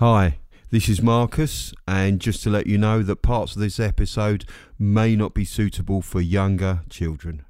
Hi, this is Marcus, and just to let you know that parts of this episode may not be suitable for younger children.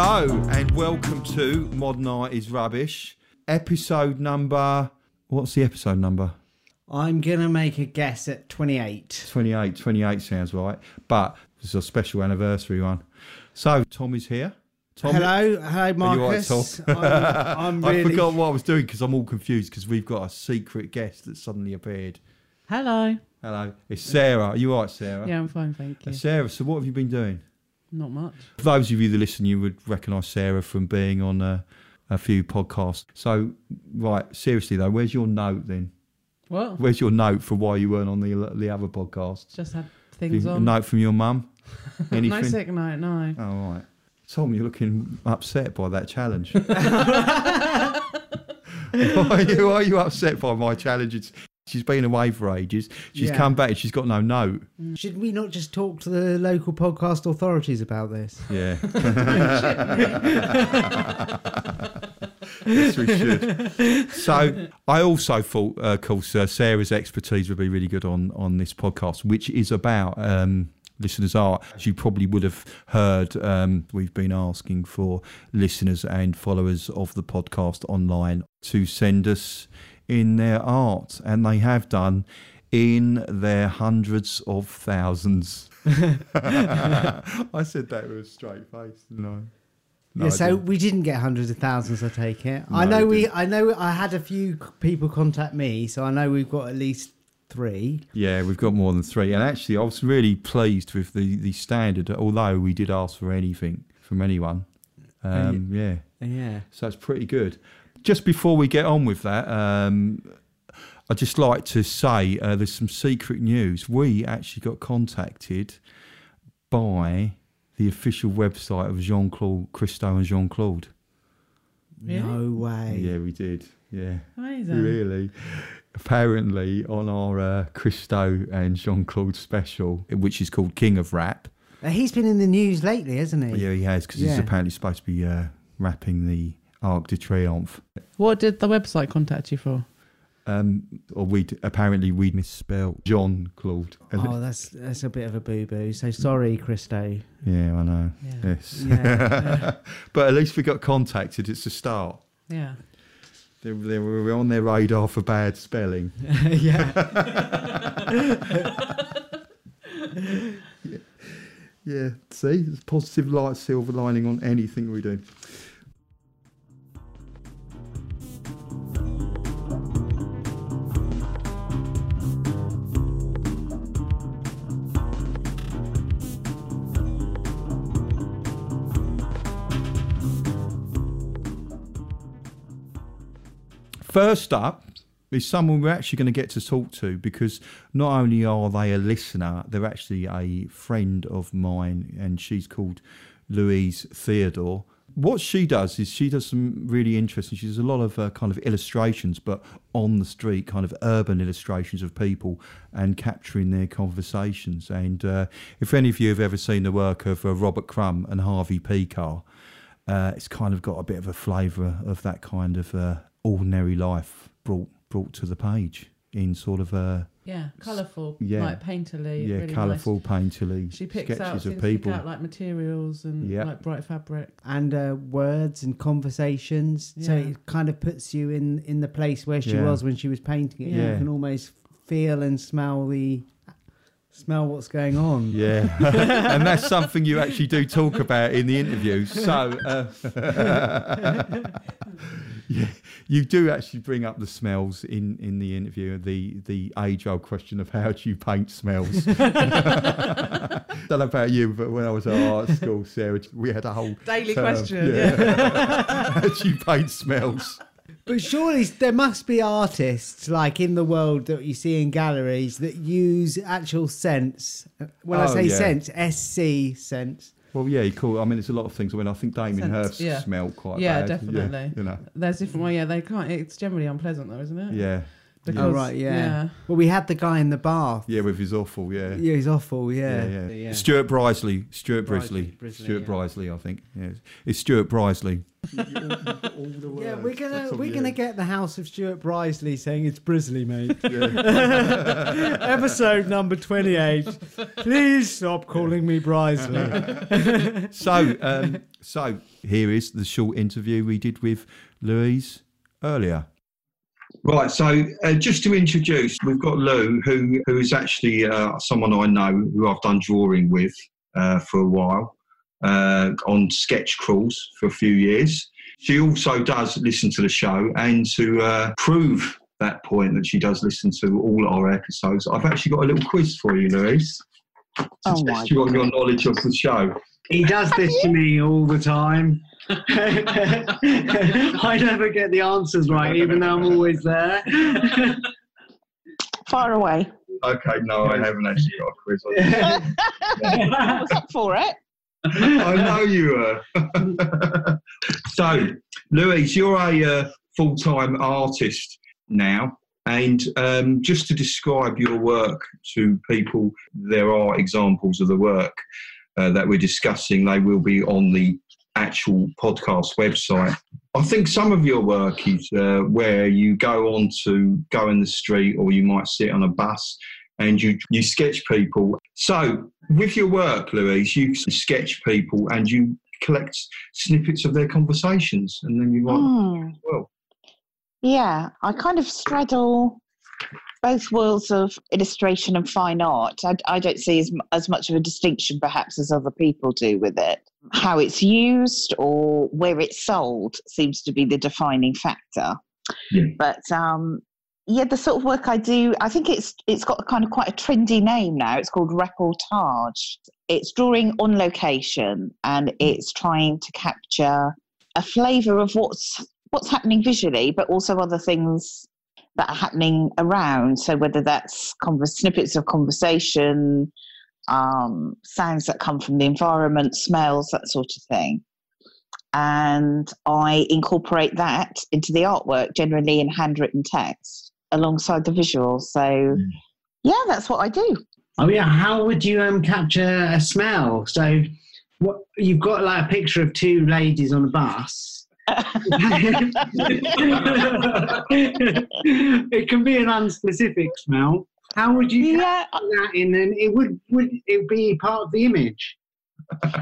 Hello, and welcome to Modern Art is Rubbish, episode number. What's the episode number? I'm gonna make a guess at 28. 28. 28 sounds right, but it's a special anniversary one. So, Tom is here. Tom, Hello, hello, Are you all right, Marcus. Tom? I'm, I'm I forgot what I was doing because I'm all confused because we've got a secret guest that suddenly appeared. Hello. Hello, it's Sarah. Are you all right, Sarah? Yeah, I'm fine, thank Uh, you. Sarah, so what have you been doing? Not much. For those of you that listen, you would recognise Sarah from being on a, a few podcasts. So, right, seriously though, where's your note then? What? Where's your note for why you weren't on the the other podcast? Just had things a on. A note from your mum? no Anything? sick note, no. Oh, right. Tom, you're looking upset by that challenge. why, are you, why are you upset by my challenge? It's, she's been away for ages. She's Yeah. come back and she's got no note. Should we not just talk to the local podcast authorities about this? Yeah. yes, we should. So, I also thought, uh, of course, uh, Sarah's expertise would be really good on on this podcast, which is about um, listeners' art. As you probably would have heard, um, we've been asking for listeners and followers of the podcast online to send us in their art, and they have done in their hundreds of thousands. I said that with a straight face, didn't I? No, yeah, so didn't. we didn't get hundreds of thousands, I take it. I know we we. didn't. I know. I had a few people contact me, so I know we've got at least three. Yeah, we've got more than three. And actually, I was really pleased with the, the standard, although we did ask for anything from anyone. Um, yeah, Yeah. so it's pretty good. Just before we get on with that, um, I'd just like to say uh, there's some secret news. We actually got contacted by the official website of Jeanne-Claude Christo and Jeanne-Claude. Really? No way. Yeah, we did. Yeah. Amazing. Really? Apparently, on our uh, Christo and Jeanne-Claude special, which is called King of Rap. Uh, He's been in the news lately, hasn't he? Yeah, he has, because he's apparently supposed to be uh, wrapping the Arc de Triomphe. What did the website contact you for? Um, or we apparently we misspelled John Claude. Oh, that's that's a bit of a boo boo. So sorry, Christo. Yeah, I know. Yeah. Yes. Yeah. but at least we got contacted. It's a start. Yeah. They, they were on their radar for bad spelling. yeah. Yeah, see, there's positive light, silver lining on anything we do. First up is someone we're actually going to get to talk to because not only are they a listener, they're actually a friend of mine, and she's called Louise Theodore. What she does is she does some really interesting. She does a lot of uh, kind of illustrations, but on the street, kind of urban illustrations of people and capturing their conversations. And uh, if any of you have ever seen the work of uh, Robert Crumb and Harvey Pekar, uh, it's kind of got a bit of a flavour of that kind of uh, ordinary life brought brought to the page in sort of a Yeah. Colourful. Yeah. Like painterly. yeah really colourful, Nice. painterly She picks sketches out, of people. pick out like materials and Yeah. like bright fabric. and uh, words and conversations. So it kind of puts you in in the place where she Yeah. was when she was painting it. Yeah. You can almost feel and smell the smell what's going on. Yeah, and that's something you actually do talk about in the interview. So, uh, yeah, you do actually bring up the smells in, in the interview. The the age old question of how do you paint smells? Don't know about you, but when I was at art school, Sarah, we had a whole Daily term, question. Yeah. how do you paint smells? But surely there must be artists like in the world that you see in galleries that use actual scents. When I Oh, say yeah. scents, SC scents. Well, yeah, cool. I mean, there's a lot of things. I mean, I think Damien Scents, Hirst yeah. smell quite Yeah, bad. definitely. you know. There's different way. Yeah, they can't. It's generally unpleasant though, isn't it? Yeah. Because, Oh right, yeah. yeah. Well, we had the guy in the bath. Yeah, with his awful. Yeah. Yeah, he's awful. Yeah, Yeah, yeah. Stuart Brisley. Stuart Brisley, Brisley. Brisley, Stuart yeah. Brisley, I think. Yeah. It's Stuart Brisley. Yeah, we're gonna we're gonna get the House of Stuart Brisley saying it's Brisley, mate. Episode number twenty-eight. Please stop calling me Brisley. So, um, so here is the short interview we did with Louise earlier. Right, so uh, just to introduce, we've got Lou, who who is actually uh, someone I know who I've done drawing with uh, for a while uh, on sketch crawls for a few years. She also does listen to the show, and to uh, prove that point that she does listen to all our episodes, I've actually got a little quiz for you, Louise, to Oh my test you on your knowledge of the show. He does this to me all the time. I never get the answers right, even though I'm always there. Far away. Okay, no, I haven't actually got a quiz on you. I was up for it. I know you are. so, Louise, you're a uh, full time artist now. And um, just to describe your work to people, there are examples of the work uh, that we're discussing. They will be on the actual podcast website. I think some of your work is uh, where you go on to go in the street or you might sit on a bus and you, you sketch people. So, with your work, Louise, you sketch people and you collect snippets of their conversations and then you write them as well. Yeah, I kind of straddle both worlds of illustration and fine art. I, I don't see as, as much of a distinction, perhaps, as other people do with it. How it's used or where it's sold seems to be the defining factor. Yeah. But um, yeah, the sort of work I do, I think it's it's got kind of quite a trendy name now. It's called reportage. It's drawing on location and it's trying to capture a flavour of what's what's happening visually, but also other things that are happening around. So whether that's snippets of conversation, um, sounds that come from the environment, smells, that sort of thing. And I incorporate that into the artwork, generally in handwritten text, alongside the visuals. So, yeah, that's what I do. Oh yeah, how would you um, capture a smell? So, what you've got like a picture of two ladies on a bus. it can be an unspecific smell. How would you yeah, capture that in? And it would would it be part of the image?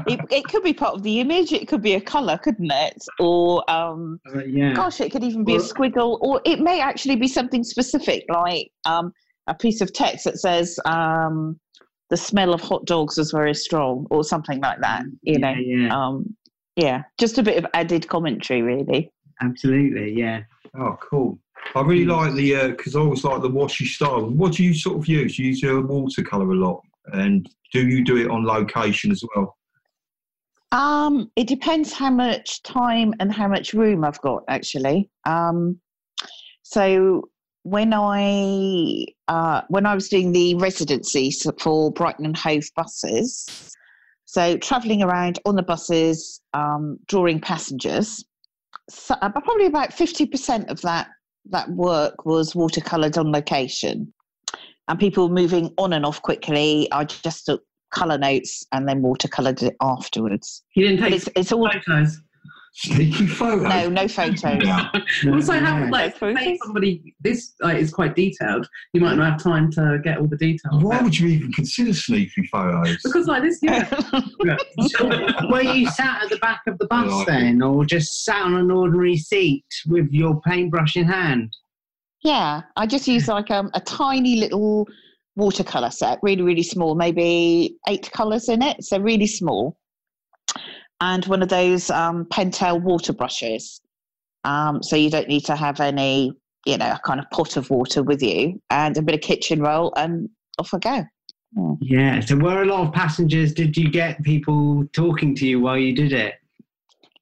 It, it could be part of the image. It could be a colour, couldn't it? Or um, Uh, yeah. Gosh, it could even be a squiggle, or it may actually be something specific, like um, a piece of text that says um, "the smell of hot dogs was very strong," or something like that. You know, Yeah, yeah. um, yeah, just a bit of added commentary, really. Absolutely, yeah. Oh, cool. I really like the, because I always like the washy style. What do you sort of use? You use uh, watercolour a lot. And do you do it on location as well? Um, it depends how much time and how much room I've got, actually. Um, so when I uh, when I was doing the residency for Brighton and Hove buses, so travelling around on the buses, um, drawing passengers, so, uh, probably about fifty percent of that that work was watercoloured on location, and people moving on and off quickly. I just took colour notes and then watercoloured it afterwards. You didn't take it's, it's all photos. Sneaky photo. no, no photos. Also, how Yeah. like Photos? say somebody this like, is quite detailed. You might not have time to get all the details. Why would you even consider sneaky photos? Because like this, yeah, Were you sat at the back of the bus like then, or just sat on an ordinary seat with your paintbrush in hand? Yeah, I just use like um, a tiny little watercolor set, really, really small, maybe eight colors in it, so really small, and one of those um, Pentel water brushes. Um, so you don't need to have any, you know, a kind of pot of water with you, and a bit of kitchen roll, and off I go. Yeah. So, were a lot of passengers? Did you get people talking to you while you did it?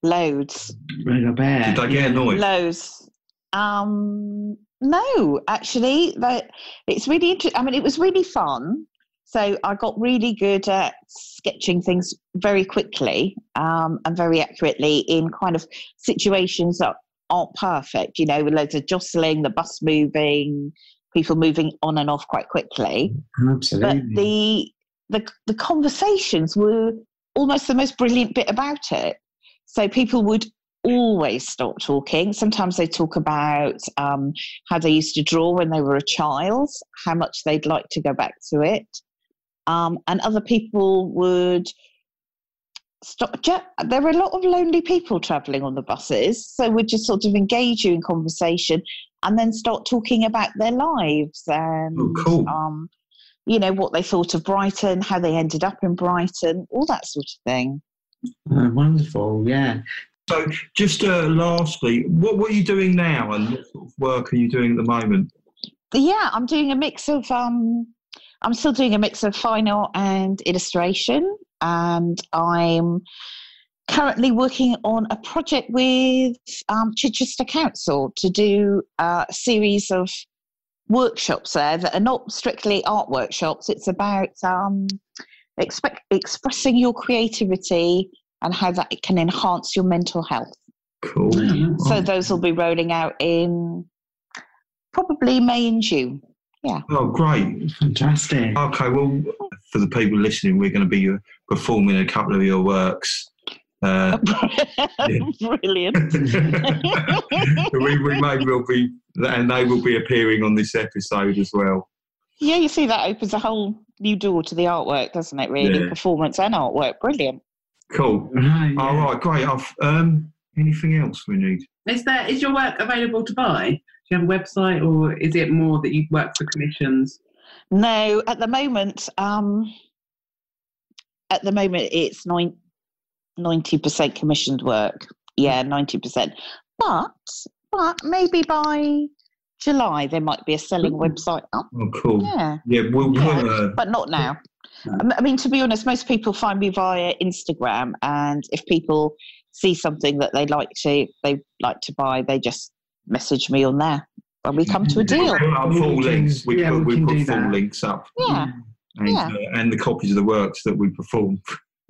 Loads, Right, I bet. Did they get annoyed? loads. Um, no, actually, that it's really interesting. I mean, it was really fun. So I got really good at sketching things very quickly um, and very accurately in kind of situations that aren't perfect. You know, with loads of jostling, the bus moving, people moving on and off quite quickly. Absolutely. But the the the conversations were almost the most brilliant bit about it. So people would always stop talking. Sometimes they talk about um, how they used to draw when they were a child, how much they'd like to go back to it, um, and other people would stop. ju- There were a lot of lonely people travelling on the buses, so would just sort of engage you in conversation and then start talking about their lives and Oh, cool. um, you know what they thought of Brighton, how they ended up in Brighton, all that sort of thing. Oh, wonderful. Yeah. So, just uh, lastly, what what are you doing now, and what sort of work are you doing at the moment? Yeah, I'm doing a mix of um, I'm still doing a mix of fine art and illustration, and I'm currently working on a project with um, Chichester Council to do a series of workshops there that are not strictly art workshops. It's about um, expect, expressing your creativity and how that it can enhance your mental health. Cool. So those will be rolling out in probably May and June. Yeah. Oh, great. Fantastic. Okay, well, for the people listening, we're going to be uh, performing a couple of your works. Uh, Brilliant. we, we may well be, and they will be appearing on this episode as well. Yeah, you see, that opens a whole new door to the artwork, doesn't it? Really, Yeah. performance and artwork. Brilliant. Cool. Right, yeah. All right, great. I've, um, anything else we need? Is there is your work available to buy? Do you have a website, or is it more that you work for commissions? No, at the moment, um, at the moment, it's ninety percent commissioned work. Yeah, ninety percent. But but maybe by July there might be a selling website up. Oh, cool. Yeah, Yeah, we'll put. Yeah. Uh, but not now. I mean, to be honest, most people find me via Instagram, and if people see something that they like to they like to buy, they just message me on there, and we come to a deal. Put full We links. We yeah, put, we we put full that. links up, Yeah. and, Yeah. uh, and the copies of the works that we perform.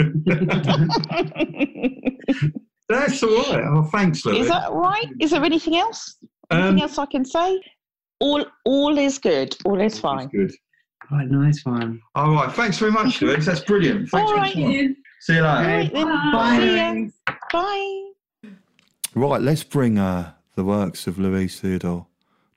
That's all right. Oh, thanks, Louis. is that right? Is there anything else? Anything Um, else I can say? All all is good. All is That's fine. good. Quite a nice one. All right. Thanks very much, Louis. That's brilliant. Thanks All for right. your time. See you later. All right then. Bye. Bye. Right, let's bring uh, the works of Louise Theodore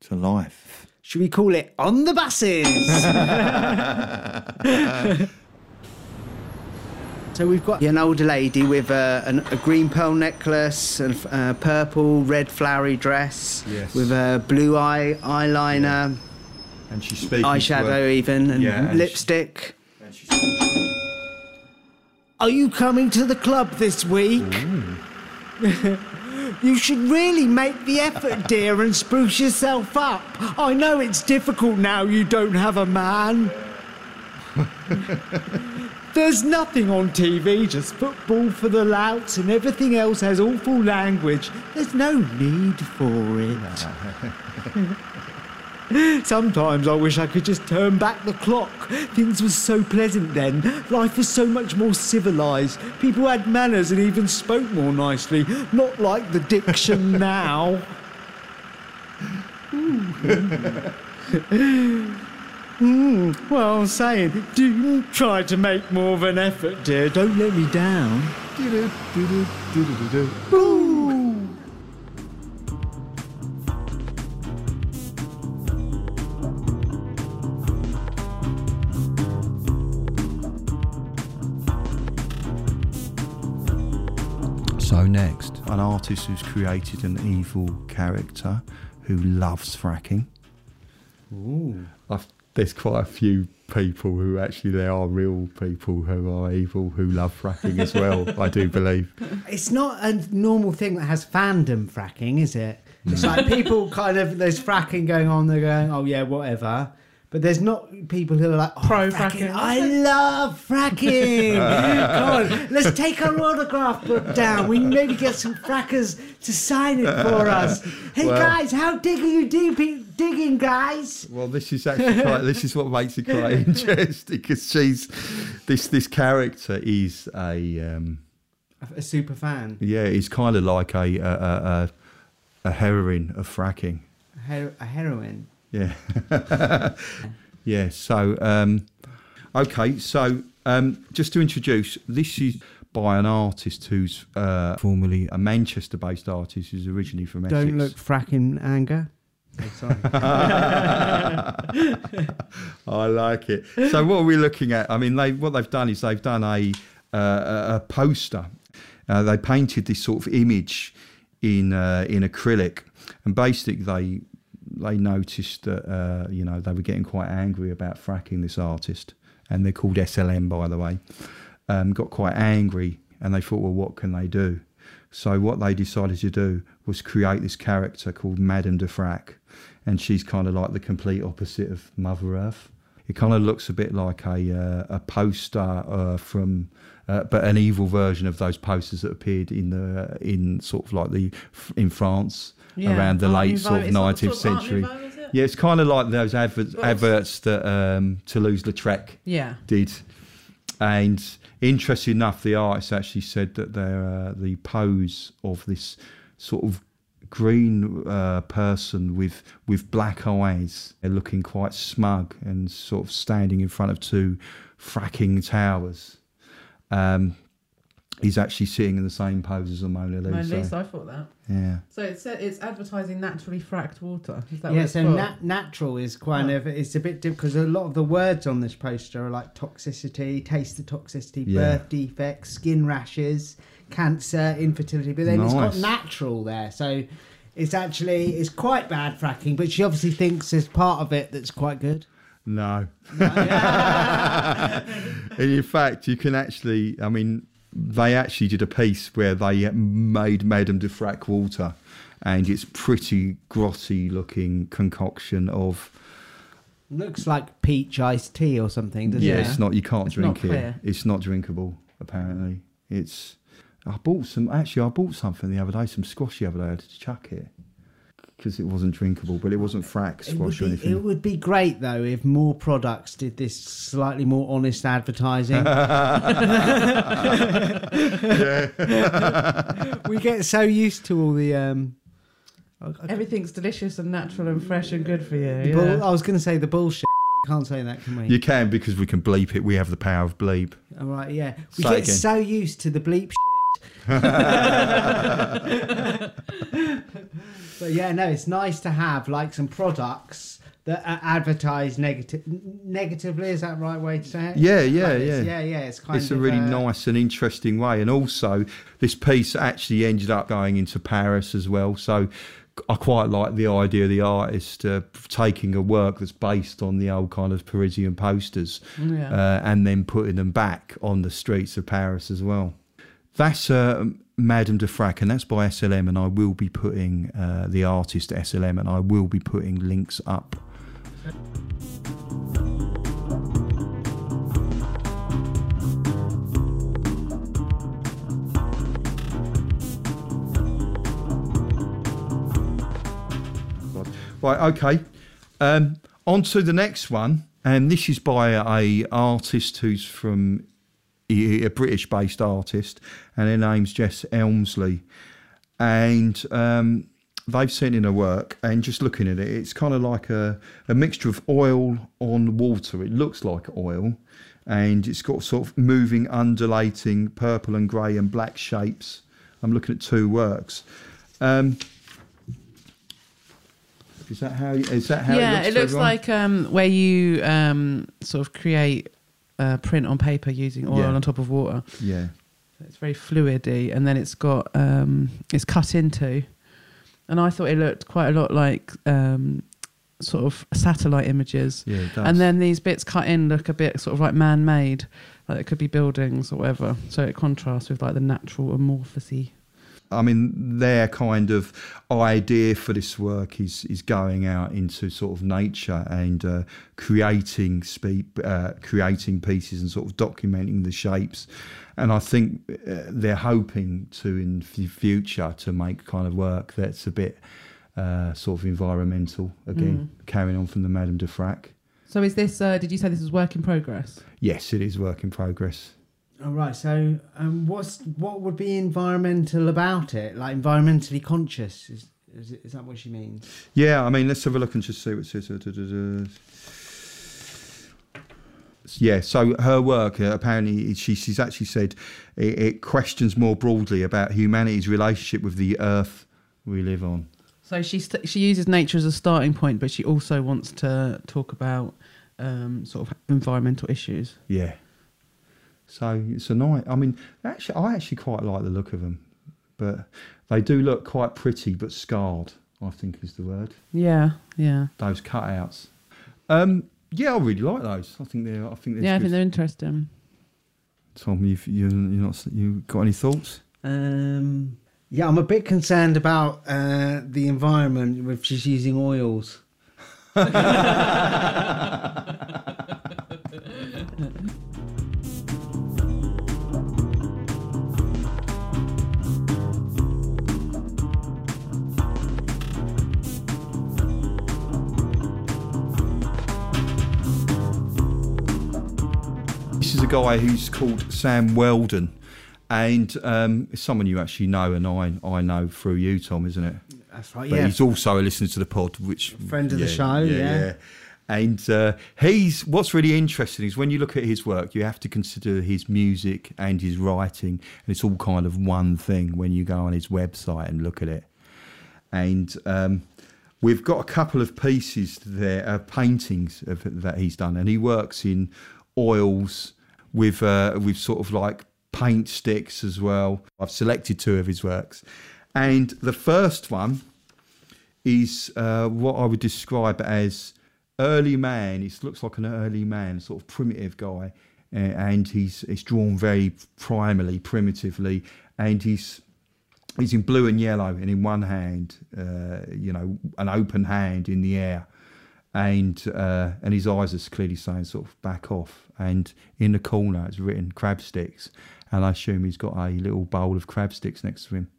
to life. Should we call it On the Buses? so we've got an older lady with a, an, a green pearl necklace and a purple, red flowery dress Yes. with a blue eye eyeliner, And she's speaking. eyeshadow even, and Yeah, and she- lipstick. And Are you coming to the club this week? you should really make the effort, dear, and spruce yourself up. I know it's difficult now you don't have a man. There's nothing on TV, just football for the louts, and everything else has awful language. There's no need for it. Sometimes I wish I could just turn back the clock. Things were so pleasant then. Life was so much more civilized. People had manners and even spoke more nicely. Not like the diction now. Hmm, well, I'm saying, do try to make more of an effort, dear. Don't let me down. An artist who's created an evil character who loves fracking. I've, there's quite a few people who actually there are real people who are evil who love fracking as well. I do believe. It's not a normal thing that has fandom fracking, is it? It's like hmm. people kind of there's fracking going on. They're going, oh yeah, whatever. But there's not people who are like, oh, Pro fracking. fracking. I love fracking. Come on, let's take our autograph book down. We maybe get some frackers to sign it for us. Hey Well- guys, how dig are you dig- digging, guys? Well, this is actually quite. this is what makes it quite interesting because she's this this character is a um, A super fan. yeah, he's kind of like a a, a, a a heroine of fracking. A, her- a heroine. Yeah. yeah. So, um, okay. So, um, just to introduce, this is by an artist who's uh, formerly a Manchester based artist who's originally from Essex. Don't look fracking anger. Oh. I like it. So, what are we looking at? I mean, they what they've done is they've done a uh, a a poster. Uh, they painted this sort of image in uh, in acrylic, and basically they they noticed that uh, you know they were getting quite angry about fracking this artist, and they're called SLM by the way. Um, got quite angry, and they thought, well, what can they do? So what they decided to do was create this character called Madame de Frac, and she's kind of like the complete opposite of Mother Earth. It kind of looks a bit like a uh, a poster uh, from, uh, but an evil version of those posters that appeared in the in sort of like the in France Yeah, around the late sort of nineteenth sort Art century. Nouveau, is it? Yeah, it's kind of like those adverts, adverts that um, Toulouse-Lautrec Yeah. did. And interesting enough, the artist actually said that they're, uh, the pose of this sort of green uh, person with with black eyes, they're looking quite smug and sort of standing in front of two fracking towers. Um, he's actually sitting in the same pose as the Mona Lisa. Mona Lisa, I thought that. Yeah. So it's it's advertising naturally fracked water. Is that Yeah, it's so for? nat- natural is kind Oh. of it's a bit because a lot of the words on this poster are like toxicity, taste the toxicity, Yeah. birth defects, skin rashes, cancer, infertility. But then it's got natural there, so it's actually it's quite bad fracking. But she obviously thinks there's part of it that's quite good. No. and in fact, you can actually, I mean, they actually did a piece where they uh, made Madame de Frac water, and it's pretty grotty looking concoction of. Looks like peach iced tea or something, doesn't Yeah, it? it's not. You can't It's drink it. clear. It's not drinkable. Apparently, it's. I bought some. Actually, I bought something the other day. Some squash the other day. I had to chuck it because it wasn't drinkable, but it wasn't frack It would, or be, anything. it would be great though if more products did this slightly more honest advertising. we get so used to all the um, Everything's delicious and natural and fresh and good for you. bull- Yeah. I was going to say the bullshit. Can't say that, can we? You can because we can bleep it. We have the power of bleep. All right, yeah. We Say get so used to the bleep. but yeah, no, it's nice to have like some products that are advertised negative, negatively. Is that the right way to say it? Yeah, yeah, Like yeah. yeah, yeah. It's kind it's of a really uh, nice and interesting way. And also, this piece actually ended up going into Paris as well. So I quite like the idea of the artist uh, taking a work that's based on the old kind of Parisian posters Yeah. uh, and then putting them back on the streets of Paris as well. That's uh, Madame de Frac, and that's by SLM. And I will be putting uh, the artist SLM, and I will be putting links up. Right, okay. Um, on to the next one, and this is by a artist who's from a a British-based artist, and her name's Jess Elmsley, and um, they've sent in a work, and just looking at it, it's kind of like a, a mixture of oil on water. It looks like oil, and it's got sort of moving, undulating purple and grey and black shapes. I'm looking at two works. Um, is that how? Is that how? yeah, it looks, it looks like um, where you um, sort of create uh, print on paper using oil Yeah. on top of water. Yeah. It's very fluidy, and then it's got um, it's cut into, and I thought it looked quite a lot like um, sort of satellite images. Yeah, it does. And then these bits cut in look a bit sort of like man-made, like it could be buildings or whatever. So it contrasts with like the natural amorphousy I mean, their kind of idea for this work is is going out into sort of nature and uh, creating spe- uh, creating pieces and sort of documenting the shapes. And I think uh, they're hoping to in the future to make kind of work that's a bit uh, sort of environmental again, carrying on from the Madame de Frac. So is this? Uh, did you say this is work in progress? Yes, it is work in progress. All right. So, um, what's what would be environmental about it? Like environmentally conscious? Is is, it, is that what she means? Yeah, I mean, let's have a look and just see what it says. Yeah, so her work uh, apparently she, she's actually said it, it questions more broadly about humanity's relationship with the earth we live on. So she st- she uses nature as a starting point, but she also wants to talk about um, sort of environmental issues. Yeah. So it's a nice. I mean, actually, I actually quite like the look of them, but they do look quite pretty, but scarred. I think is the word. Yeah, yeah, Those cutouts. Um, yeah, I really like those. I think they're. I think they're. yeah. I think they're interesting. Tom, you've you you not you got any thoughts? Um, yeah, I'm a bit concerned about uh, the environment with just using oils. guy who's called Sam Weldon, and um, it's someone you actually know, and I I know through you, Tom, isn't it? That's right. But Yeah. he's also a listener to the pod, which a Friend of the show, yeah. And uh, he's what's really interesting is when you look at his work, you have to consider his music and his writing, and it's all kind of one thing when you go on his website and look at it. And um, we've got a couple of pieces there, uh, paintings of, that he's done, and he works in oils with uh, with sort of like paint sticks as well. I've selected two of his works, and the first one is uh, what I would describe as early man. It looks like an early man, sort of primitive guy, and he's he's drawn very primally, primitively, and he's he's in blue and yellow, and in one hand, uh, you know, an open hand in the air, and uh, and his eyes are clearly saying sort of back off, and in the corner it's written crab sticks, and I assume he's got a little bowl of crab sticks next to him.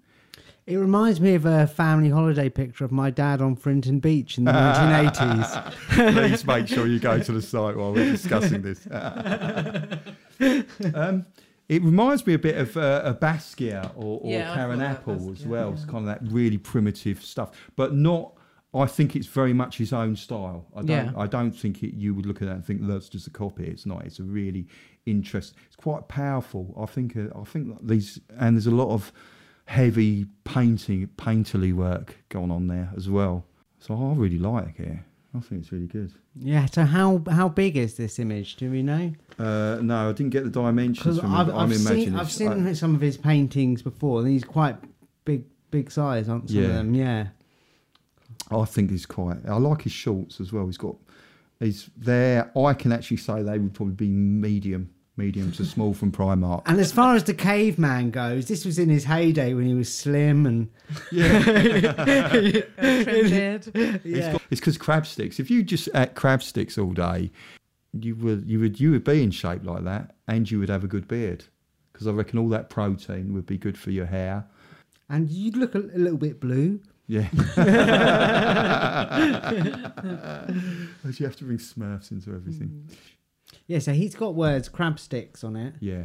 It reminds me of a family holiday picture of my dad on Frinton Beach in the 1980s. Please make sure you go to the site while we're discussing this. um, it reminds me a bit of uh, a Basquiat or, or Yeah, Karen thought that Apple as well. yeah. It's kind of that really primitive stuff, but not. I think it's very much his own style. I don't. Yeah. I don't think it, you would look at that and think that's just a copy. It's not. It's a really interesting. It's quite powerful. I think. Uh, I think these and there's a lot of heavy painting, painterly work going on there as well. So I really like it. I think it's really good. yeah, so how how big is this image? Do we know? Uh, no, I didn't get the dimensions from I've, I'm I've imagining. seen I've seen I- some of his paintings before, and he's quite big big size, aren't some of them? Yeah. I think he's quite. I like his shorts as well. He's got. He's there. I can actually say they would probably be medium, medium to small from Primark. And as far as the caveman goes, this was in his heyday when he was slim and Yeah, Trim beard. yeah. it's because crab sticks. If you just ate crab sticks all day, you would you would you would be in shape like that, and you would have a good beard. Because I reckon all that protein would be good for your hair. and you'd look a, a little bit blue. Yeah. you have to bring Smurfs into everything. Yeah, so he's got words crab sticks on it. Yeah.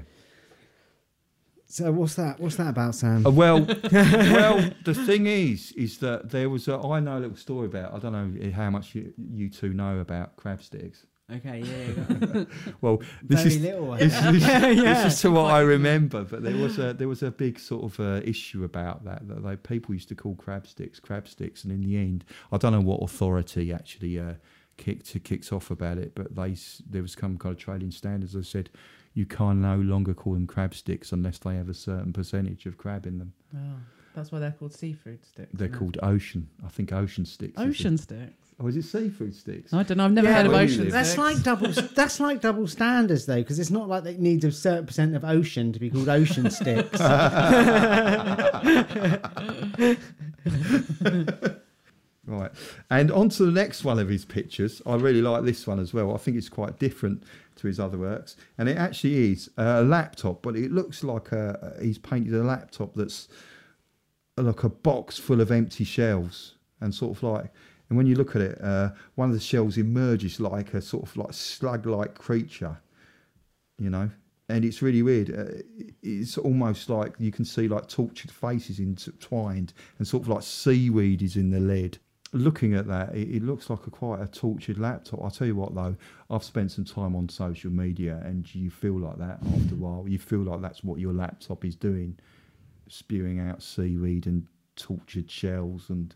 So what's that? What's that about, Sam? Uh, well, well, the thing is, is that there was a, I know a little story about. I don't know how much you, you two know about crab sticks. Okay, yeah, yeah. Well, this Very is little. this, this, Yeah. this is to what I remember. But there was a there was a big sort of uh, issue about that that they, people used to call crab sticks crab sticks, and in the end, I don't know what authority actually uh, kicked kicks off about it, but they there was some kind of trading standards that said you can no longer call them crab sticks unless they have a certain percentage of crab in them. Oh, that's why they're called seafood sticks. They're isn't called ocean. I think ocean sticks. ocean sticks. Or is it seafood sticks? I don't know. I've never Yeah, heard of ocean live. That's sticks. like double. That's like double standards, though, because it's not like they need a certain percent of ocean to be called ocean sticks. Right. And on to the next one of his pictures. I really like this one as well. I think it's quite different to his other works. And it actually is a laptop, but it looks like a, he's painted a laptop that's like a box full of empty shells and sort of like and when you look at it uh, one of the shells emerges like a sort of like slug like creature you know? And it's really weird. Uh, it's almost like you can see like tortured faces intertwined and sort of like seaweed is in the lid. Looking at that it, it looks like a quite a tortured laptop. I'll tell you what though i've spent some time on social media and you feel like that after a while. You feel like that's what your laptop is doing spewing out seaweed and tortured shells and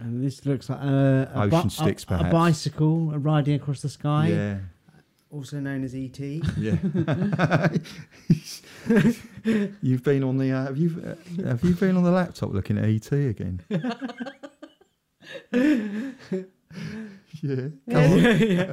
and this looks like a, a, Ocean bi- sticks, a, a bicycle riding across the sky, yeah. Also known as ET. yeah. You've been on the uh, have you uh, have you been on the laptop looking at et again? Yeah. Come on. yeah.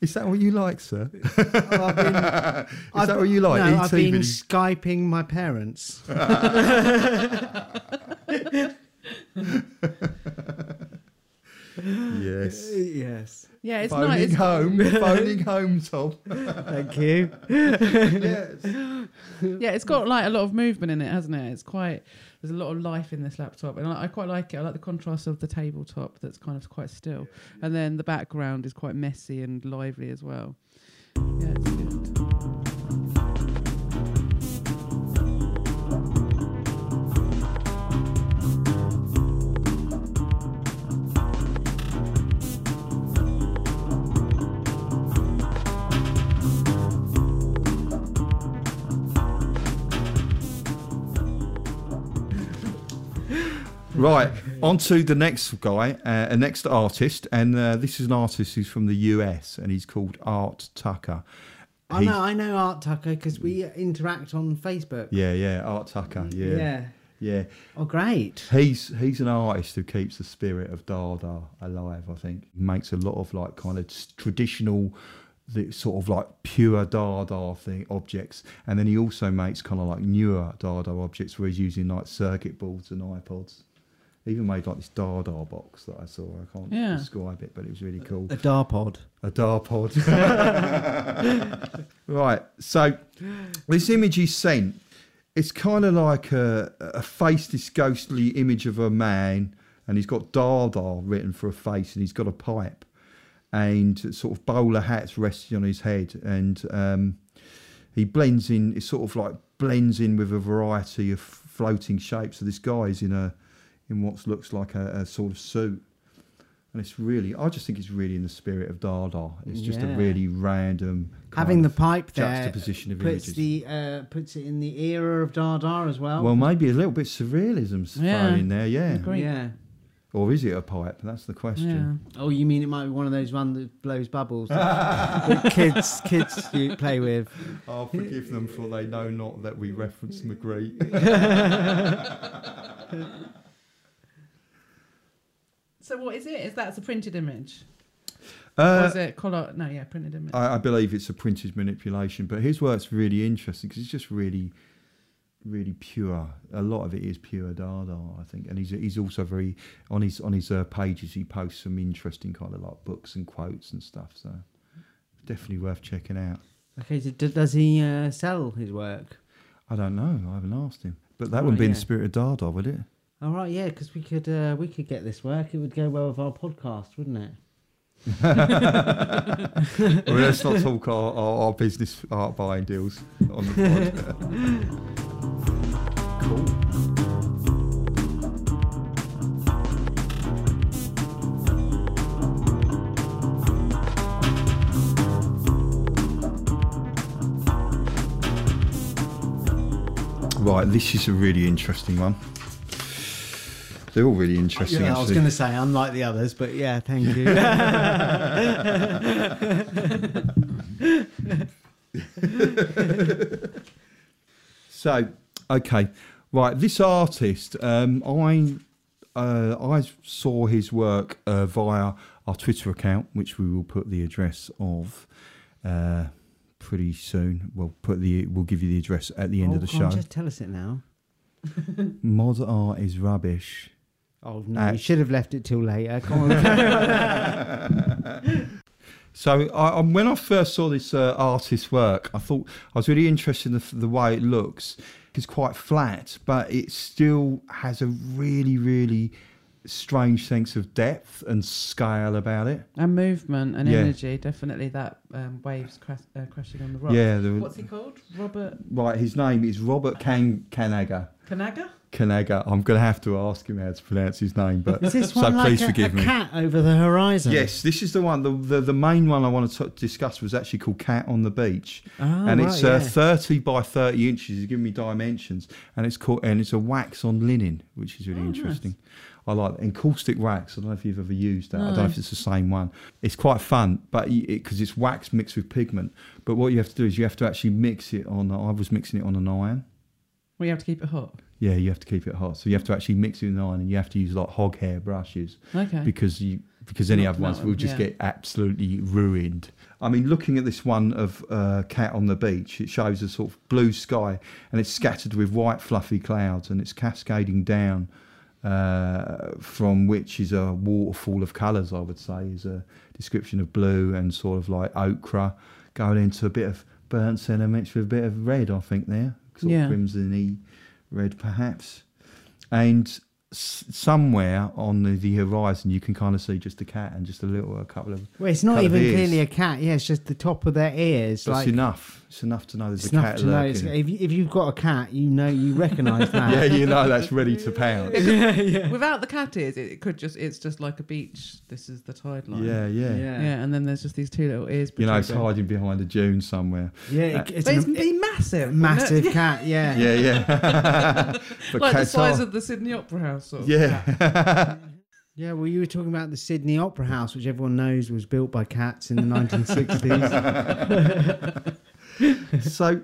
Is that what you like sir Oh, I've been, is that what you like No, ET I've been video- skyping my parents. yes yes. Yeah, it's phoning nice. home phoning home tom Thank you. yes Yeah, it's got like a lot of movement in it, hasn't it? It's quite. There's a lot of life in this laptop, and I, I quite like it. I like the contrast of the tabletop that's kind of quite still, and then the background is quite messy and lively as well. Yeah, Right, on to the next guy, uh, a next artist, and uh, this is an artist who's from the US, and he's called Art Tucker. I He's- know, I know Art Tucker because we interact on Facebook. Yeah, yeah, Art Tucker. Yeah, yeah. Yeah. Oh, great. He's he's an artist who keeps the spirit of Dada alive. I think he makes a lot of like kind of s- traditional, the sort of like pure Dada thing objects, and then he also makes kind of like newer Dada objects where he's using like circuit boards and iPods. He even made like this Dada box that I saw. I can't Yeah. describe it, but it was really cool. A Darpod. A Darpod. right. So this image he sent, it's kind of like a, a faceless, ghostly image of a man, and he's got Dada written for a face, and he's got a pipe, and sort of bowler hats resting on his head, and um, he blends in. It sort of like blends in with a variety of floating shapes. So this guy is in a in what looks like a, a sort of suit. And it's really, I just think it's really in the spirit of Dada. It's just a really random kind Having the pipe there juxtaposition of puts images. the uh, puts it in the era of Dada as well. well, maybe a little bit surrealism's Yeah. thrown in there, yeah. Agree. yeah. Or is it a pipe? That's the question. Oh, you mean it might be one of those one that blows bubbles that that kids kids you play with? I'll forgive them for they know not that we reference Magritte. So what is it? Is that a printed image? Uh, or is it color? No, yeah, printed image. I, I believe it's a printed manipulation, but his work's really interesting because it's just really, really pure. A lot of it is pure Dada, I think, and he's he's also very on his on his uh, pages. He posts some interesting kind of like books and quotes and stuff. So definitely worth checking out. Okay, so d- does he uh, sell his work? I don't know. I haven't asked him, but that Right, wouldn't be in the spirit of Dada, would it? All right, yeah, because we could uh, we could get this work. It would go well with our podcast, wouldn't it? well, let's not talk our, our, our business art buying deals on the pod. cool. Right, this is a really interesting one. They're all really interesting. yeah, I was going to say unlike the others, but yeah, thank you. So, okay, right. This artist, um, I uh, I saw his work uh, via our Twitter account, which we will put the address of uh, pretty soon. We'll put the we'll give you the address at the end oh, of the show. Just tell us it now. Mod art is rubbish. Oh no, Uh, you should have left it till later. Come on. So I, I, when I first saw this uh, artist's work, I thought I was really interested in the, the way it looks. It's quite flat, but it still has a really, really strange sense of depth and scale about it. And movement and Yeah. energy, definitely that um, waves crash, uh, crashing on the rock. Yeah, the- What's he called? Robert Right, his name is Robert Kan Kanaga. Kanaga? Kanaga. I'm going to have to ask him how to pronounce his name, but Is this so one like please a, forgive a me. cat over the horizon? Yes, this is the one. The, the the main one I want to t- discuss was actually called Cat on the Beach, Oh, and it's right, uh, yeah. thirty by thirty inches. He's given me dimensions, and it's called and it's a wax on linen, which is really Oh, interesting. I like that. encaustic wax. I don't know if you've ever used that. I don't know if it's the same one. It's quite fun, but because it's wax mixed with pigment. But what you have to do is you have to actually mix it on. I was mixing it on an iron. You have to keep it hot. Yeah, you have to keep it hot. So you have to actually mix it in iron, and you have to use like hog hair brushes Okay. because you because any Not other ones will just yeah. get absolutely ruined. I mean, looking at this one of uh, cat on the beach, it shows a sort of blue sky, and it's scattered with white fluffy clouds, and it's cascading down. Uh, from which is a waterfall of colours, I would say, is a description of blue and sort of like ochre, going into a bit of burnt sienna mixed with a bit of red, I think there, sort Yeah. of crimson-y red perhaps. And somewhere on the, the horizon, you can kind of see just a cat and just a little, a couple of. Well, it's not even clearly a cat. Yeah, it's just the top of their ears. But like it's enough. It's enough to know there's it's a cat to know. Lurking. if, you, if you've got a cat, you know you recognise that. yeah, you know that's ready to pounce. yeah, yeah. Without the cat ears, it, it could just, it's just like a beach. This is the tide line. Yeah, yeah, Yeah. Yeah, and then there's just these two little ears. You know, it's protruding. hiding behind a dune somewhere. Yeah, Uh, it- it's But it's an- be massive. massive cat. Yeah. Yeah, yeah. but like the size of the Sydney Opera House. Sort of. Yeah. Yeah, well, you were talking about the Sydney Opera House, which everyone knows was built by cats in the 1960s. so,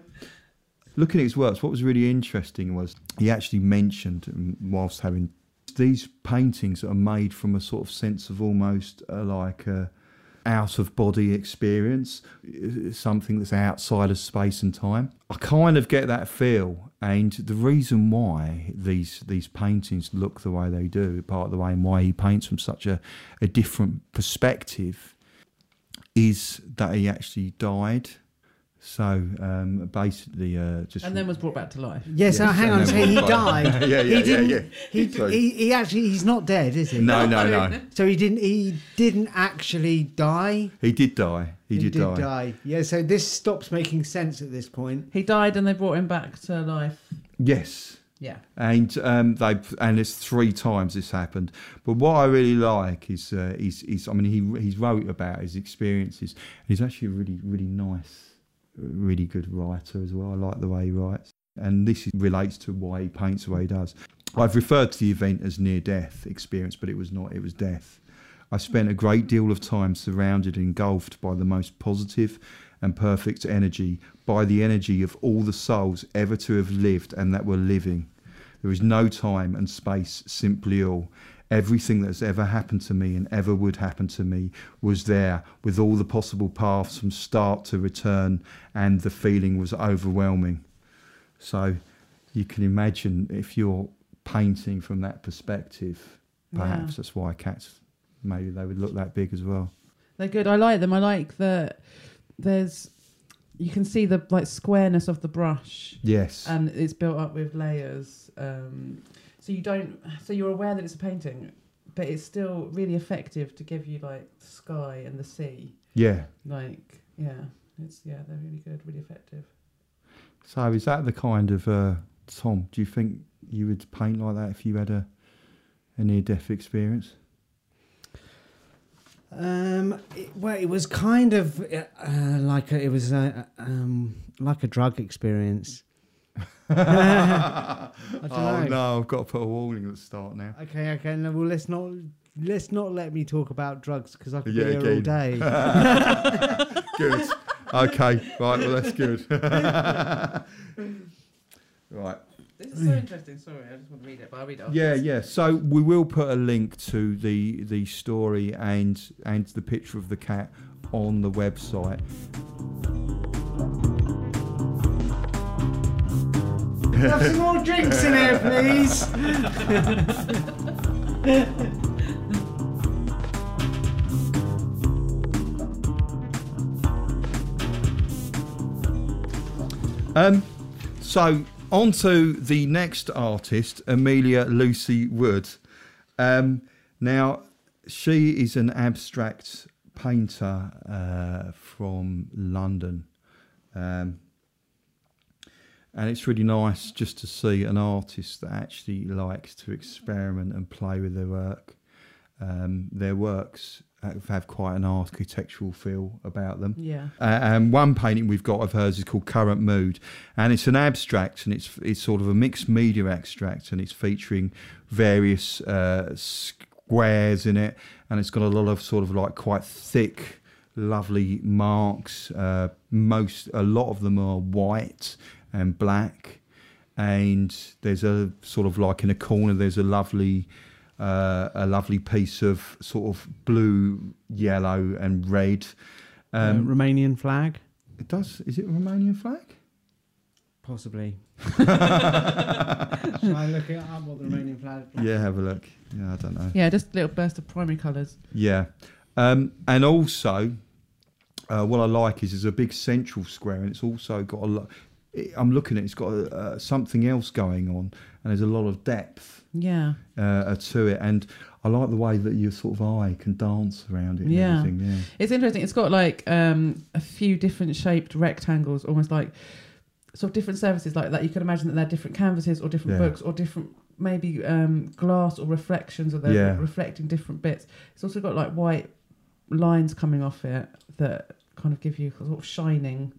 looking at his works, what was really interesting was he actually mentioned, um, whilst having these paintings that are made from a sort of sense of almost uh, like a out of body experience, something that's outside of space and time. I kind of get that feel, and the reason why these these paintings look the way they do, part of the way and why he paints from such a, a different perspective, is that he actually died. So um, basically, uh, just And then was brought back to life. yeah, so Yes, hang on a then second. He died. Yeah, yeah, he yeah, didn't, yeah. He, So- he, he actually, he's not dead, is he? no, no, no. So he didn't. He didn't actually die. He did die. He, did, die. Yeah. So this stops making sense at this point. He died and they brought him back to life. Yes. Yeah. and um, they and it's three times this happened. But what I really like is uh, is, is I mean he he's wrote about his experiences. He's actually a really really nice, really good writer as well. I like the way he writes, and this relates to why he paints the way he does. I've referred to the event as near death experience, but it was not. It was death. I spent a great deal of time surrounded and engulfed by the most positive and perfect energy, by the energy of all the souls ever to have lived and that were living. There is no time and space, simply all. Everything that's ever happened to me and ever would happen to me was there, with all the possible paths from start to return, and the feeling was overwhelming. So you can imagine if you're painting from that perspective, perhaps Yeah. that's why cats maybe they would look that big as well. They're good. I like them. I like that there's you can see the like squareness of the brush Yes. and it's built up with layers. Um, so you don't so you're aware that it's a painting, but it's still really effective to give you like the sky and the sea. yeah. Like yeah, it's yeah, they're really good, really effective. So is that the kind of uh, Tom? Do you think you would paint like that if you had a a near death experience? Um, it, well, it was kind of uh, uh, like a, it was a, um, like a drug experience. I don't oh know. no, I've got to put a warning at the start now. Okay, okay. No, well, let's not let's not let me talk about drugs because I could Yeah, be here all day. Good. Okay. Right. Well, that's good. right. This is so interesting. Sorry, I just want to read it, but I'll read it. Yeah, afterwards. yeah. So we will put a link to the the story and and the picture of the cat on the website. Have some more drinks in here, please. Um, so on to the next artist, Amelia Lucy Wood. Um, now she is an abstract painter uh, from London. Um, and it's really nice just to see an artist that actually likes to experiment and play with their work. Um, their works have, quite an architectural feel about them. Yeah. Uh, and one painting we've got of hers is called Current Mood, and it's an abstract, and it's it's sort of a mixed media abstract, and it's featuring various uh, squares in it, and it's got a lot of sort of like quite thick, lovely marks. Uh, most a lot of them are white and black, and there's a sort of like in a corner there's a lovely uh, a lovely piece of sort of blue, yellow, and red. Um, Um, Romanian flag, it does. Is it a Romanian flag? possibly. Shall I look it up? What the Romanian flag? Yeah, have a look. Yeah, I don't know. Yeah, just a little burst of primary colours. Yeah, um, and also, uh, what I like is there's a big central square, and it's also got a lot. I'm looking at it, it's got uh, something else going on, and there's a lot of depth Yeah. uh, to it, and I like the way that your sort of eye can dance around it. And Yeah. everything, yeah. It's interesting. It's got like um, a few different shaped rectangles, almost like sort of different surfaces like that. You can imagine that they're different canvases or different Yeah. books or different maybe um, glass or reflections or they're Yeah. reflecting different bits. It's also got like white lines coming off it that kind of give you sort of shining.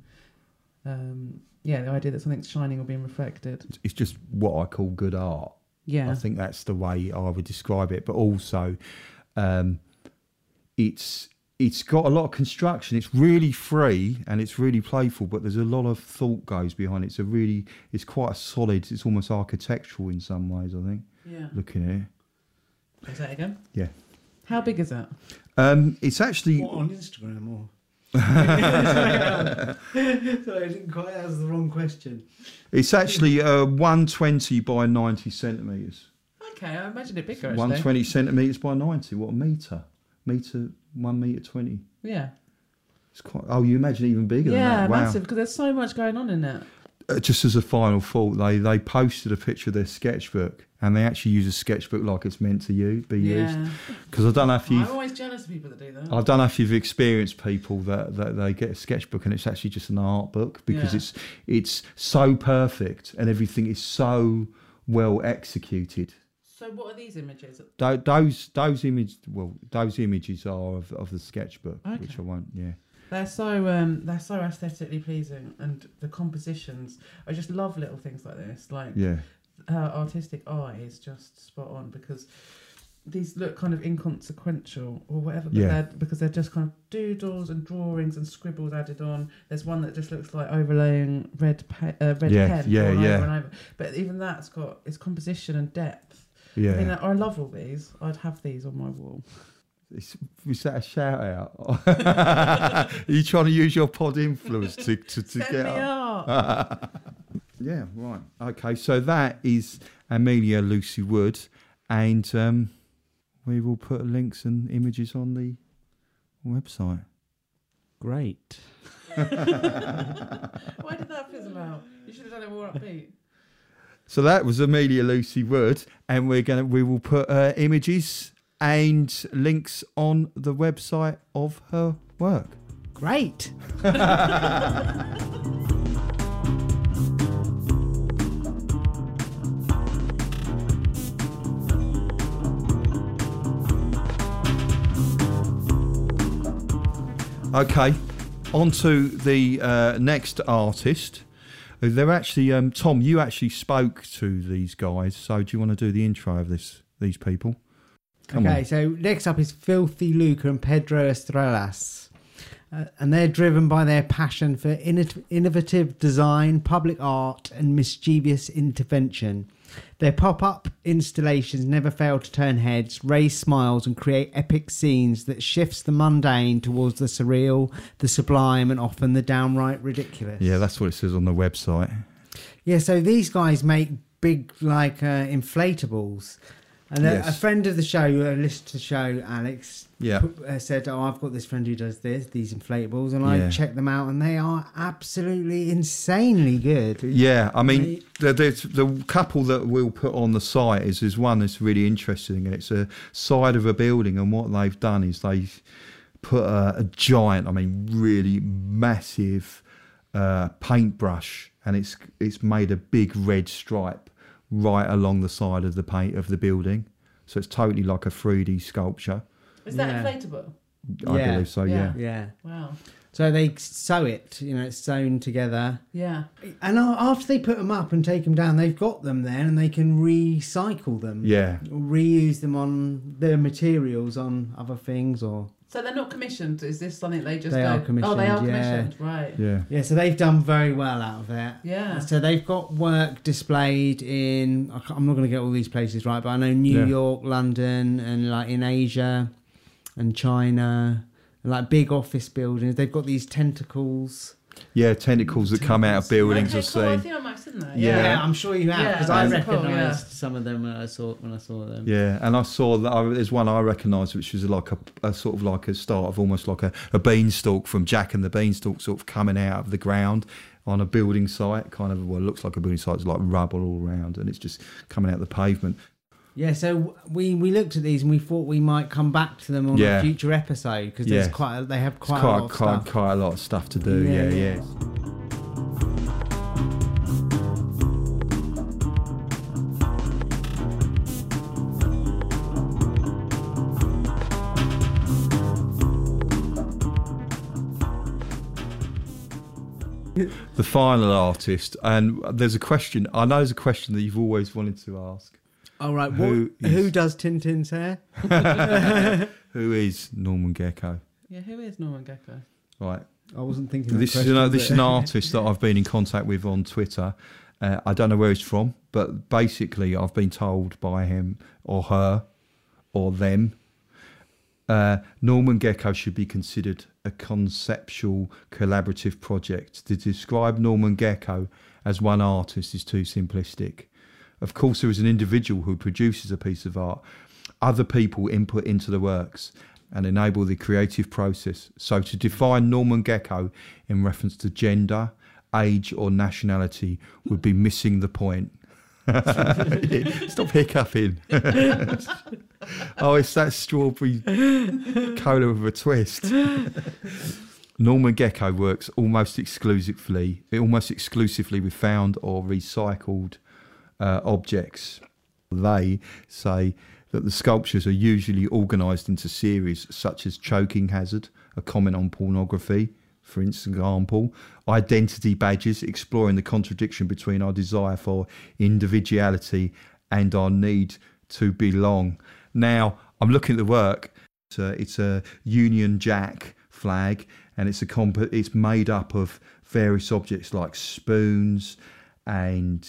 Um, yeah, the idea that something's shining or being reflected. It's just what I call good art. Yeah. I think that's the way I would describe it. But also, um, it's it's got a lot of construction. It's really free and it's really playful, but there's a lot of thought goes behind it. It's a really it's quite a solid. It's almost architectural in some ways. I think Yeah. looking at it. Is that again? Yeah. How big is that? Um, it's actually What, on Instagram or? Sorry, I didn't quite ask the wrong question. it's actually uh, 120 by 90 centimeters. Okay, I imagine it bigger. 120 centimeters by 90. What a meter? Meter one meter 20. Yeah. It's quite. Oh, you imagine even bigger Yeah, than that. Wow. massive because there's so much going on in it. Uh, just as a final thought, they they posted a picture of their sketchbook, and they actually use a sketchbook like it's meant to use, be used. Yeah. Because I don't know if I'm you've, always jealous of people that do that. I don't know if you've experienced people that, that they get a sketchbook and it's actually just an art book because Yeah. it's it's so perfect and everything is so well executed. So what are these images? Tho- Those those image well those images are of, of the sketchbook, which I won't. Yeah, They're so um, they're so aesthetically pleasing, and the compositions. I just love little things like this. Like yeah, her artistic eye is just spot on because these look kind of inconsequential or whatever, but Yeah. they're, because they're just kind of doodles and drawings and scribbles added on. There's one that just looks like overlaying red pe- uh, red Yeah, pen yeah, yeah. over and over. But even that's got its composition and depth. yeah. I mean, I love all these. I'd have these on my wall. Is, is that a shout out? Are you trying to use your pod influence to, to, to get me up? up. Yeah, right. Okay, so that is Amelia Lucy Wood, and um, we will put links and images on the website. Great. Why did that fizzle out? You should have done it more upbeat. So that was Amelia Lucy Wood, and we're gonna we will put uh, images and links on the website of her work. Great. Okay, on to the uh, next artist. Uh, They're actually um, Tom. You actually spoke to these guys, so do you want to do the intro of this these people? Come okay, on. so next up is Filthy Luker and Pedro Estrellas. Uh, and they're driven by their passion for inno- innovative design, public art, and mischievous intervention. Their pop up installations never fail to turn heads, raise smiles, and create epic scenes that shifts the mundane towards the surreal, the sublime, and often the downright ridiculous. Yeah, that's what it says on the website. Yeah, so these guys make big, like, uh, inflatables. And a, Yes. a friend of the show, a listener to the show, Alex, Yeah. put- uh, said, "Oh, I've got this friend who does this, these inflatables," and I Yeah. checked them out, and they are absolutely insanely good. Yeah, I mean, the, the, the couple that we'll put on the site is, is one that's really interesting, and it's a side of a building. And what they've done is they've put a, a giant, I mean, really massive uh, paintbrush, and it's it's made a big red stripe right along the side of the paint of the building. So it's totally like a 3D sculpture. Is that Yeah. inflatable? I Yeah. believe so. Yeah. Yeah. Wow. So they sew it, you know, it's sewn together. Yeah. And after they put them up and take them down, they've got them then, and they can recycle them. Yeah. Reuse them on their materials on other things, or So they're not commissioned. Is this something they just They go? are Oh, they are commissioned, yeah. commissioned. Right. Yeah. yeah. So they've done very well out of it. Yeah. So they've got work displayed in. I can't- I'm not going to get all these places right, but I know New Yeah. York, London, and like in Asia, and China, and like big office buildings. They've got these tentacles. Yeah, tentacles that come out of buildings. Okay, I've cool. I seen. think I might have seen that. Yeah. Yeah, I'm sure you have Yeah, because I that's cool, recognised yeah. some of them when I saw when I saw them. Yeah, and I saw that I, there's one I recognised, which was like a, a sort of like a start of almost like a, a beanstalk from Jack and the Beanstalk, sort of coming out of the ground on a building site. Kind of, well, it looks like a building site. It's like rubble all around, and it's just coming out of the pavement. Yeah, so we we looked at these and we thought we might come back to them on Yeah. a future episode because there's Yeah. quite a, they have It's quite, a quite, lot of quite, stuff. quite a lot of stuff to do. Yeah, Yeah, yeah. yeah. the final artist, and there's a question. I know there's a question that you've always wanted to ask. All right, Who what, who is- does Tintin's hair? Who is Norman Gecko? Yeah. Who is Norman Gecko? Right. I wasn't thinking. This that is, an, question, this is an artist that I've been in contact with on Twitter. Uh, I don't know where he's from, but basically, I've been told by him or her or them uh, Norman Gecko should be considered a conceptual collaborative project. To describe Norman Gecko as one artist is too simplistic. Of course, there is an individual who produces a piece of art. Other people input into the works and enable the creative process. So, to define Norman Gecko in reference to gender, age, or nationality would be missing the point. Stop hiccuping. oh, it's that strawberry cola with a twist. Norman Gecko works almost exclusively, almost exclusively with found or recycled uh, objects. They say that the sculptures are usually organised into series such as choking hazard, a comment on pornography, for instance. example, identity badges exploring the contradiction between our desire for individuality and our need to belong. Now, I'm looking at the work. It's a, it's a Union Jack flag, and it's a comp- It's made up of various objects like spoons and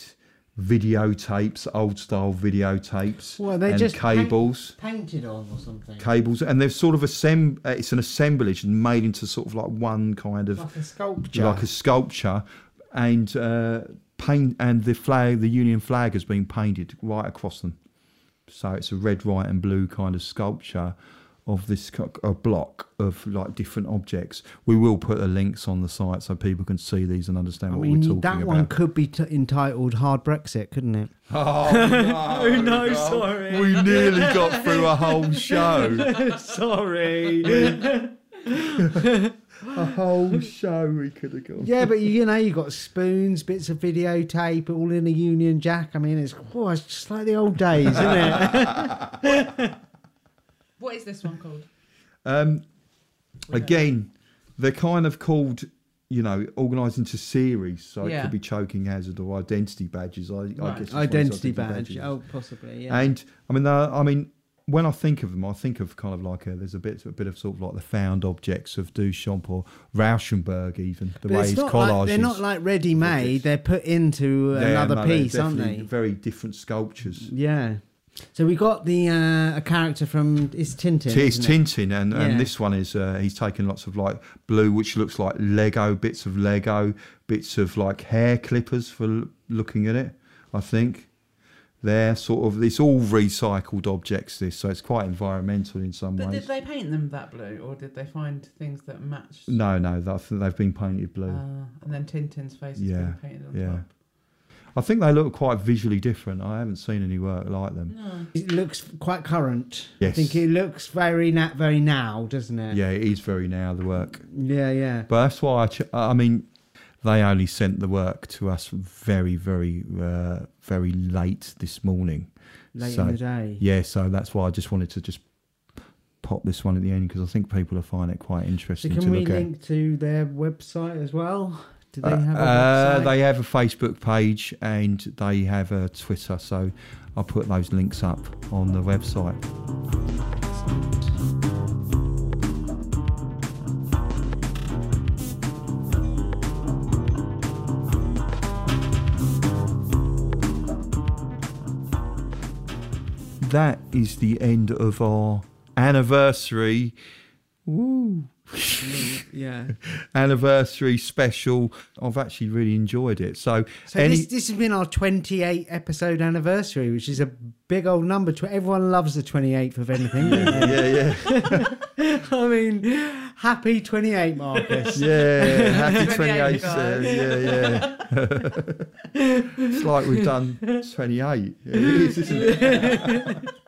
videotapes, old style videotapes, Well, they just paint- cables painted on or something. cables, and they're sort of assemb- uh, It's an assemblage and made into sort of like one kind of like a sculpture. like a sculpture, and uh, paint and the flag, the Union flag, has been painted right across them. So it's a red, white, and blue kind of sculpture of this a block of like different objects. We will put the links on the site so people can see these and understand I what we're talking that about. That one could be t- entitled "Hard Brexit," couldn't it? Oh no! no, sorry. We nearly got through a whole show. Sorry. A whole show we could have gone. yeah, but you, you know, you got spoons, bits of videotape, all in a Union Jack. I mean, it's, oh, it's just like the old days, isn't it? What is this one called? Um, again, they're kind of called, you know, organised into series. So it Yeah. could be choking hazard or identity badges. I, I Right. guess it's one of those Identity badge. badges. Oh, possibly. Yeah. And I mean, uh, I mean, when I think of them, I think of kind of like a, there's a bit a bit of sort of like the found objects of Duchamp or Rauschenberg, even the But way it's his not collages. like, they're not like ready made. They're put into Yeah, another no, they're piece, aren't definitely they? Very different sculptures. Yeah. So we got the uh, a character from it's Tintin. It's isn't it? Tintin, and, Yeah. and this one is uh, he's taken lots of like blue, which looks like Lego bits of Lego, bits of like hair clippers for l- looking at it. I think they're sort of it's all recycled objects. This, so it's quite environmental in some But ways. did they paint them that blue, or did they find things that matched? No, no, I think they've been painted blue. Uh, and then Tintin's face has yeah, been painted on yeah. top. I think they look quite visually different. I haven't seen any work like them. No. It looks quite current. Yes. I think it looks very na- very now, doesn't it? Yeah, it is very now the work. Yeah, yeah. But that's why I, ch- I mean, they only sent the work to us very, very, uh, very late this morning. Late So, in the day. Yeah, so that's why I just wanted to just pop this one at the end because I think people will find it quite interesting. So interesting can to we look at. link to their website as well? Do they Uh, have a uh, they have a Facebook page and they have a Twitter, so I'll put those links up on the website. That is the end of our anniversary. Woo! Yeah. anniversary special. I've actually really enjoyed it. So, So any, this, this has been our 28 episode anniversary, which is a big old number. Everyone loves the 28th of anything. yeah, yeah, I mean, happy 28, Marcus. yeah, happy 28, 28th. uh, yeah, yeah. it's like we've done 28. It is, isn't it?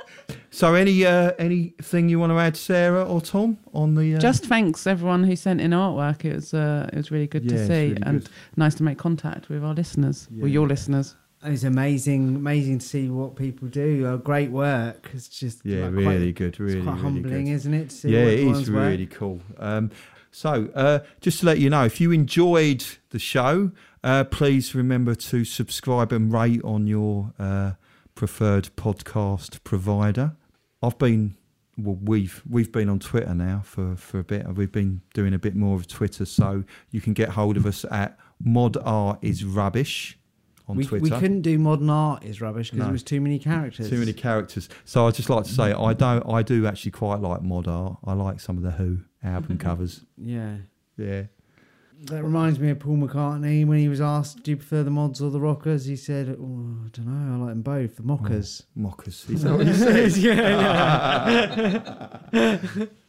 So, any uh, anything you want to add, Sarah or Tom, on the? Uh, Just thanks everyone who sent in artwork. It was uh, it was really good Yeah, to see really and good. nice to make contact with our listeners or your listeners. It's amazing, amazing to see what people do. Uh, great work. It's just yeah, like, really quite, good, really, it's quite really humbling, good. isn't it? To see yeah, it is it everyone's is work. really cool. Um, so, uh, just to let you know, if you enjoyed the show, uh, please remember to subscribe and rate on your uh, preferred podcast provider. I've been, well, we've we've been on Twitter now for for a bit. We've been doing a bit more of Twitter, so you can get hold of us at Mod R is rubbish on We, Twitter. we couldn't do modern art is rubbish because No. it was too many characters. Too many characters. So I'd just like to say I don't I do actually quite like mod art. I like some of the Who album covers. Yeah. Yeah. That reminds me of Paul McCartney when he was asked, "Do you prefer the mods or the rockers?" He said, oh, "I don't know. I like them both. The mockers." Mockers. Is that what you said? yeah,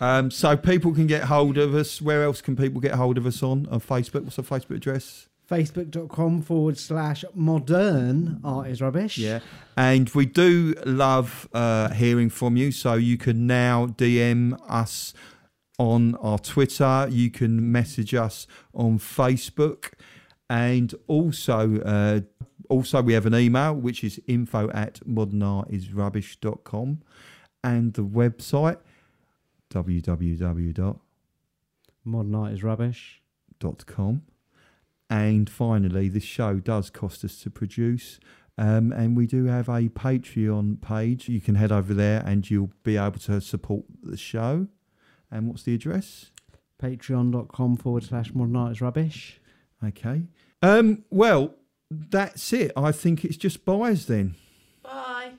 Um, so people can get hold of us. Where else can people get hold of us on? On Facebook. What's our Facebook address? Facebook.com forward slash modern art is rubbish. Yeah. And we do love uh, hearing from you. So you can now DM us on our Twitter. You can message us on Facebook. And also, uh, also we have an email, which is info at modernartisrubbish.com. And the website, www.com. Modern art is rubbish. And finally, this show does cost us to produce. Um, and we do have a Patreon page. You can head over there and you'll be able to support the show. And what's the address? Patreon.com forward slash modern art is rubbish. Okay. Um, well, that's it. I think it's just buys then. Bye.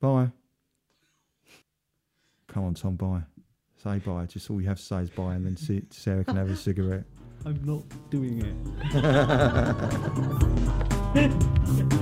Bye. Come on, Tom, bye. Say bye. Just all you have to say is bye, and then Sa- Sarah can have a cigarette. I'm not doing it.